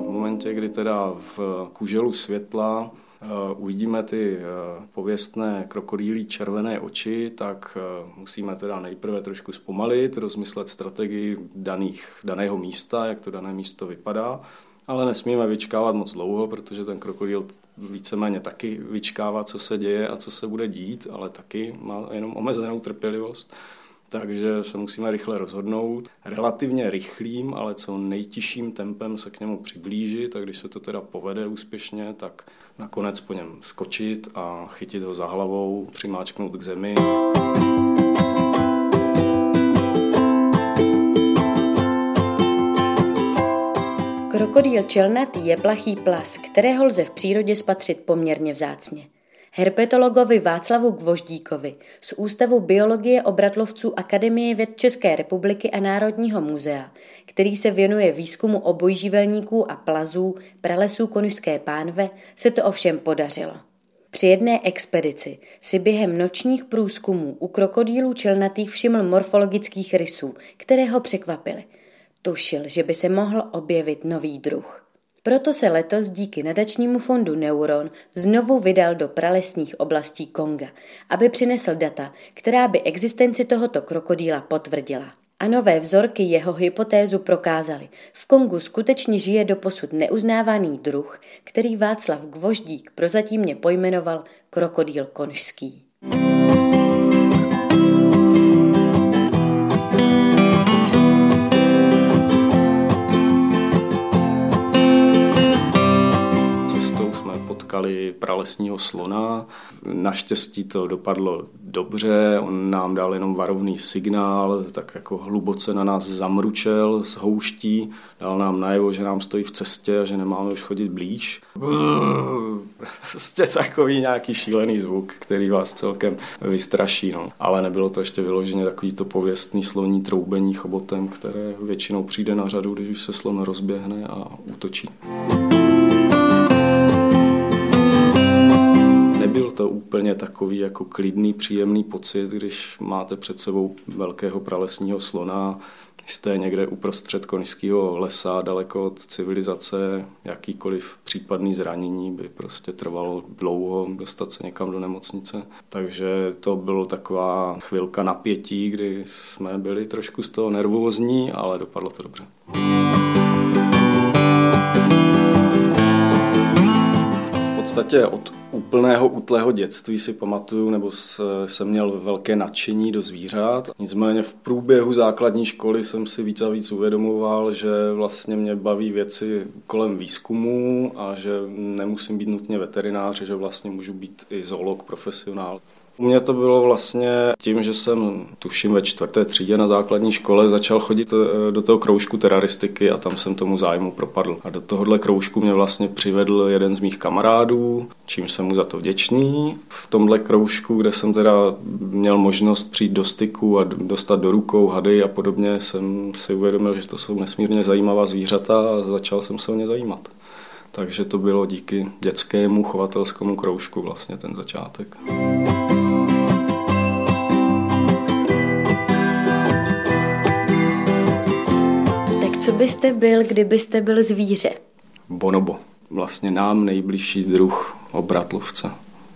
V momentě, kdy teda v kuželu světla eh, uvidíme ty eh, pověstné krokodýlí červené oči, tak eh, musíme teda nejprve trošku zpomalit, rozmyslet strategii daných, daného místa, jak to dané místo vypadá ale nesmíme vyčkávat moc dlouho, protože ten krokodýl víceméně taky vyčkává, co se děje a co se bude dít, ale taky má jenom omezenou trpělivost. Takže se musíme rychle rozhodnout. Relativně rychlým, ale co nejtižším tempem se k němu přiblížit a když se to teda povede úspěšně, tak nakonec po něm skočit a chytit ho za hlavou, přimáčknout k zemi. Krokodýl čelnatý je plachý plas, kterého lze v přírodě spatřit poměrně vzácně. Herpetologovi Václavu Gvoždíkovi z Ústavu biologie obratlovců Akademie věd České republiky a Národního muzea, který se věnuje výzkumu obojživelníků a plazů pralesů Konušské pánve, se to ovšem podařilo. Při jedné expedici si během nočních průzkumů u krokodýlů čelnatých všiml morfologických rysů, které ho překvapily – Tušil, že by se mohl objevit nový druh. Proto se letos díky nadačnímu fondu Neuron znovu vydal do pralesních oblastí Konga, aby přinesl data, která by existenci tohoto krokodýla potvrdila. A nové vzorky jeho hypotézu prokázaly. V Kongu skutečně žije doposud neuznávaný druh, který Václav Gvoždík prozatímně pojmenoval krokodýl konžský. potkali pralesního slona. Naštěstí to dopadlo dobře, on nám dal jenom varovný signál, tak jako hluboce na nás zamručel s houští, dal nám najevo, že nám stojí v cestě a že nemáme už chodit blíž. Prostě takový nějaký šílený zvuk, který vás celkem vystraší. No. Ale nebylo to ještě vyloženě takový to pověstný sloní troubení chobotem, které většinou přijde na řadu, když už se slon rozběhne a útočí. Úplně takový jako klidný, příjemný pocit, když máte před sebou velkého pralesního slona, jste někde uprostřed konického lesa, daleko od civilizace, jakýkoliv případný zranění by prostě trvalo dlouho dostat se někam do nemocnice. Takže to byla taková chvilka napětí, kdy jsme byli trošku z toho nervózní, ale dopadlo to dobře. V podstatě od úplného útlého dětství si pamatuju, nebo jsem měl velké nadšení do zvířat. Nicméně v průběhu základní školy jsem si víc a víc uvědomoval, že vlastně mě baví věci kolem výzkumu a že nemusím být nutně veterinář, že vlastně můžu být i zoolog profesionál. U mě to bylo vlastně tím, že jsem, tuším, ve čtvrté třídě na základní škole začal chodit eh, do toho kroužku teraristiky a tam jsem tomu zájmu propadl. A do tohohle kroužku mě vlastně přivedl jeden z mých kamarádů, čím jsem mu za to vděčný. V tomhle kroužku, kde jsem teda měl možnost přijít do styku a dostat do rukou hady a podobně, jsem si uvědomil, že to jsou nesmírně zajímavá zvířata a začal jsem se o ně zajímat. Takže to bylo díky dětskému chovatelskému kroužku vlastně ten začátek. Co byste byl, kdybyste byl zvíře? Bonobo. Vlastně nám nejbližší druh obratlovce.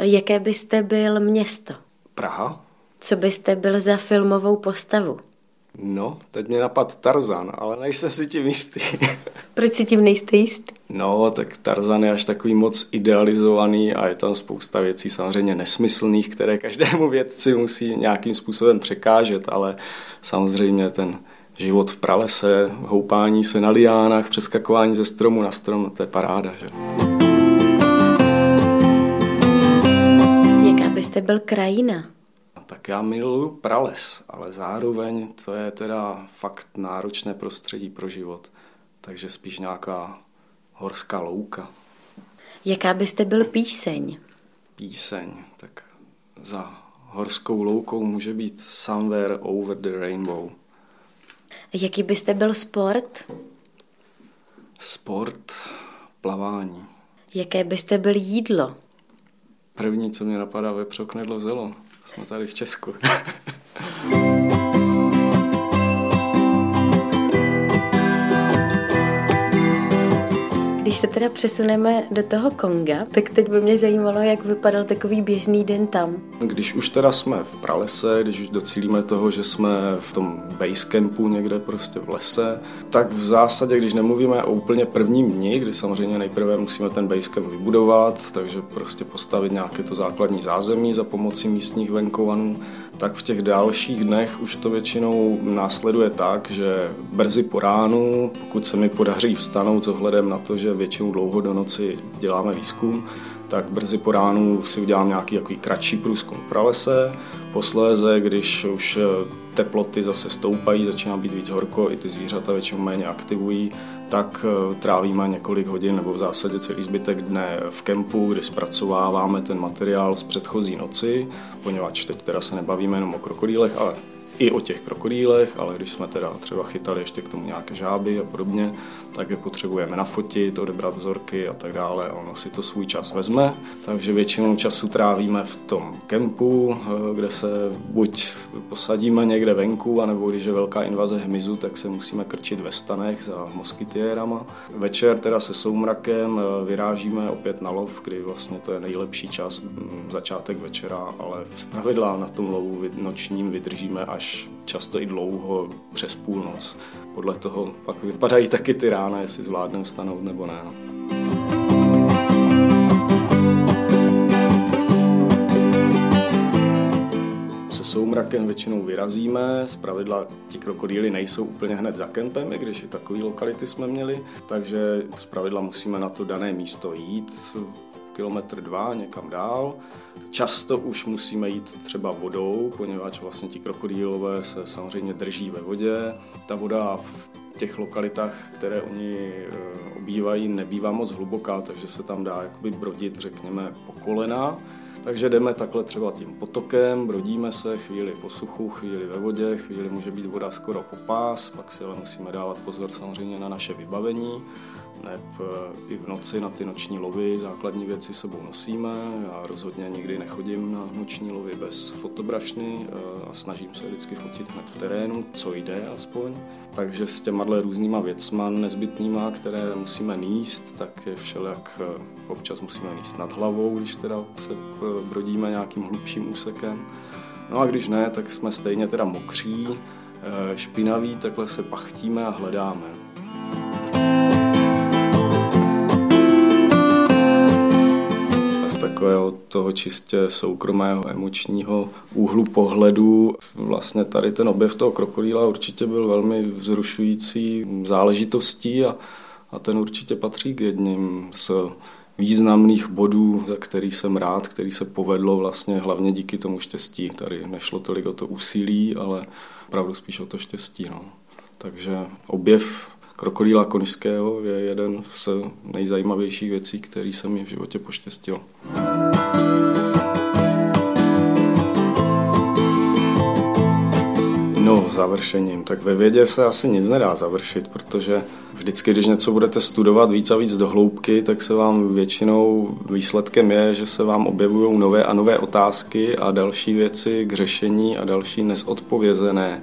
Jaké byste byl město? Praha. Co byste byl za filmovou postavu? No, teď mě napad Tarzan, ale nejsem si tím jistý. Proč si tím nejste jistý? No, tak Tarzan je až takový moc idealizovaný a je tam spousta věcí samozřejmě nesmyslných, které každému vědci musí nějakým způsobem překážet, ale samozřejmě ten život v pralese, houpání se na liánách, přeskakování ze stromu na strom, to je paráda. Že? Jaká byste byl krajina? Tak já miluju prales, ale zároveň to je teda fakt náročné prostředí pro život. Takže spíš nějaká horská louka. Jaká byste byl píseň? Píseň, tak za horskou loukou může být Somewhere Over the Rainbow. Jaký byste byl sport? Sport, plavání. Jaké byste byl jídlo? První, co mě napadá, vepřo knedlo zelo. Jsme tady v Česku. Když se teda přesuneme do toho Konga, tak teď by mě zajímalo, jak vypadal takový běžný den tam. Když už teda jsme v pralese, když už docílíme toho, že jsme v tom basecampu někde prostě v lese, tak v zásadě, když nemluvíme o úplně prvním dni, kdy samozřejmě nejprve musíme ten basecamp vybudovat, takže prostě postavit nějaké to základní zázemí za pomocí místních venkovanů, tak v těch dalších dnech už to většinou následuje tak, že brzy po ránu, pokud se mi podaří vstanout s ohledem na to, že většinou dlouho do noci děláme výzkum, tak brzy po ránu si udělám nějaký takový kratší průzkum v pralese. Posléze, když už eh, teploty zase stoupají, začíná být víc horko, i ty zvířata většinou méně aktivují, tak eh, trávíme několik hodin nebo v zásadě celý zbytek dne v kempu, kdy zpracováváme ten materiál z předchozí noci, poněvadž teď teda se nebavíme jenom o krokodýlech, ale i o těch krokodýlech, ale když jsme teda třeba chytali ještě k tomu nějaké žáby a podobně, tak je potřebujeme nafotit, odebrat vzorky a tak dále. Ono si to svůj čas vezme, takže většinou času trávíme v tom kempu, eh, kde se buď posadíme někde venku, anebo když je velká invaze hmyzu, tak se musíme krčit ve stanech za moskytiérama. Večer teda se soumrakem eh, vyrážíme opět na lov, kdy vlastně to je nejlepší čas, mm, začátek večera, ale z pravidla na tom lovu nočním vydržíme až často i dlouho přes půlnoc. Podle toho pak vypadají taky ty rána, jestli zvládnou stanout nebo ne. Se soumrakem většinou vyrazíme, z pravidla ti krokodýly nejsou úplně hned za kempem, i když i takové lokality jsme měli, takže z pravidla musíme na to dané místo jít, kilometr dva někam dál. Často už musíme jít třeba vodou, poněvadž vlastně ti krokodýlové se samozřejmě drží ve vodě. Ta voda v těch lokalitách, které oni eh, obývají, nebývá moc hluboká, takže se tam dá jakoby brodit, řekněme, po kolena. Takže jdeme takhle třeba tím potokem, brodíme se chvíli po suchu, chvíli ve vodě, chvíli může být voda skoro po pás, pak si ale musíme dávat pozor samozřejmě na naše vybavení neb i v noci na ty noční lovy základní věci sebou nosíme. Já rozhodně nikdy nechodím na noční lovy bez fotobrašny eh, a snažím se vždycky fotit hned v terénu, co jde aspoň. Takže s těma různýma věcma nezbytnýma, které musíme níst, tak je všelijak eh, občas musíme níst nad hlavou, když teda se eh, brodíme nějakým hlubším úsekem. No a když ne, tak jsme stejně teda mokří, špinaví, takhle se pachtíme a hledáme. Takového toho čistě soukromého emočního úhlu pohledu. Vlastně tady ten objev toho krokodýla určitě byl velmi vzrušující záležitostí a, a ten určitě patří k jedním z významných bodů, za který jsem rád, který se povedlo vlastně hlavně díky tomu štěstí. Tady nešlo tolik o to úsilí, ale opravdu spíš o to štěstí. No. Takže objev krokodýla konižského je jeden z nejzajímavějších věcí, který se mi v životě poštěstil. No, završením. Tak ve vědě se asi nic nedá završit, protože vždycky, když něco budete studovat víc a víc do hloubky, tak se vám většinou výsledkem je, že se vám objevují nové a nové otázky a další věci k řešení a další nezodpovězené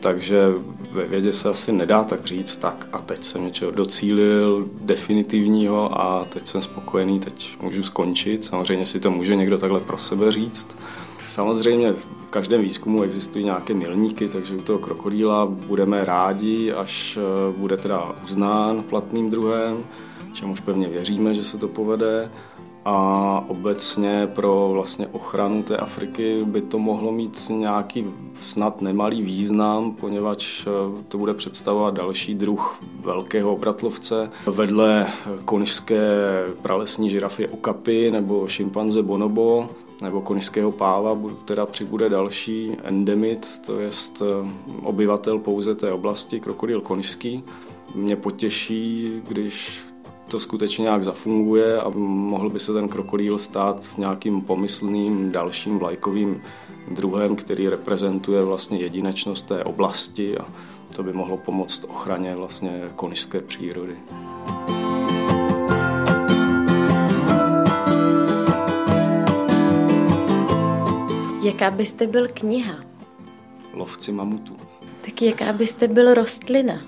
takže ve vědě se asi nedá tak říct, tak a teď jsem něčeho docílil definitivního a teď jsem spokojený, teď můžu skončit. Samozřejmě si to může někdo takhle pro sebe říct. Samozřejmě v každém výzkumu existují nějaké milníky, takže u toho krokodýla budeme rádi, až eh, bude teda uznán platným druhem, čemuž pevně věříme, že se to povede a obecně pro vlastně ochranu té Afriky by to mohlo mít nějaký snad nemalý význam, poněvadž eh, to bude představovat další druh velkého obratlovce. Vedle konižské pralesní žirafy okapy nebo šimpanze bonobo nebo konižského páva teda přibude další endemit, to je eh, obyvatel pouze té oblasti, krokodýl konižský. Mě potěší, když to skutečně nějak zafunguje a mohl by se ten krokodýl stát nějakým pomyslným dalším vlajkovým druhem, který reprezentuje vlastně jedinečnost té oblasti a to by mohlo pomoct ochraně vlastně konižské přírody. Jaká byste byl kniha? Lovci mamutů. Tak jaká byste byl rostlina?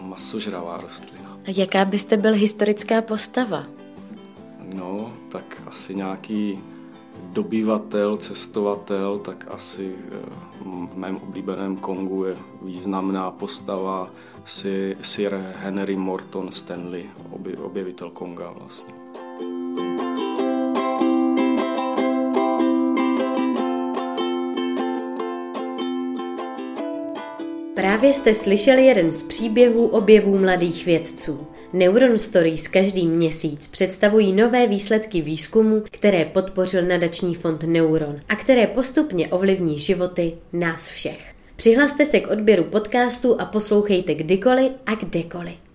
Masožravá rostlina. A jaká byste byl historická postava? No, tak asi nějaký dobývatel, cestovatel, tak asi eh, v mém oblíbeném Kongu je významná postava Sir Henry Morton Stanley, objevitel Konga vlastně. Právě jste slyšeli jeden z příběhů objevů mladých vědců. Neuron Stories každý měsíc představují nové výsledky výzkumu, které podpořil nadační fond Neuron a které postupně ovlivní životy nás všech. Přihlaste se k odběru podcastu a poslouchejte kdykoliv a kdekoliv.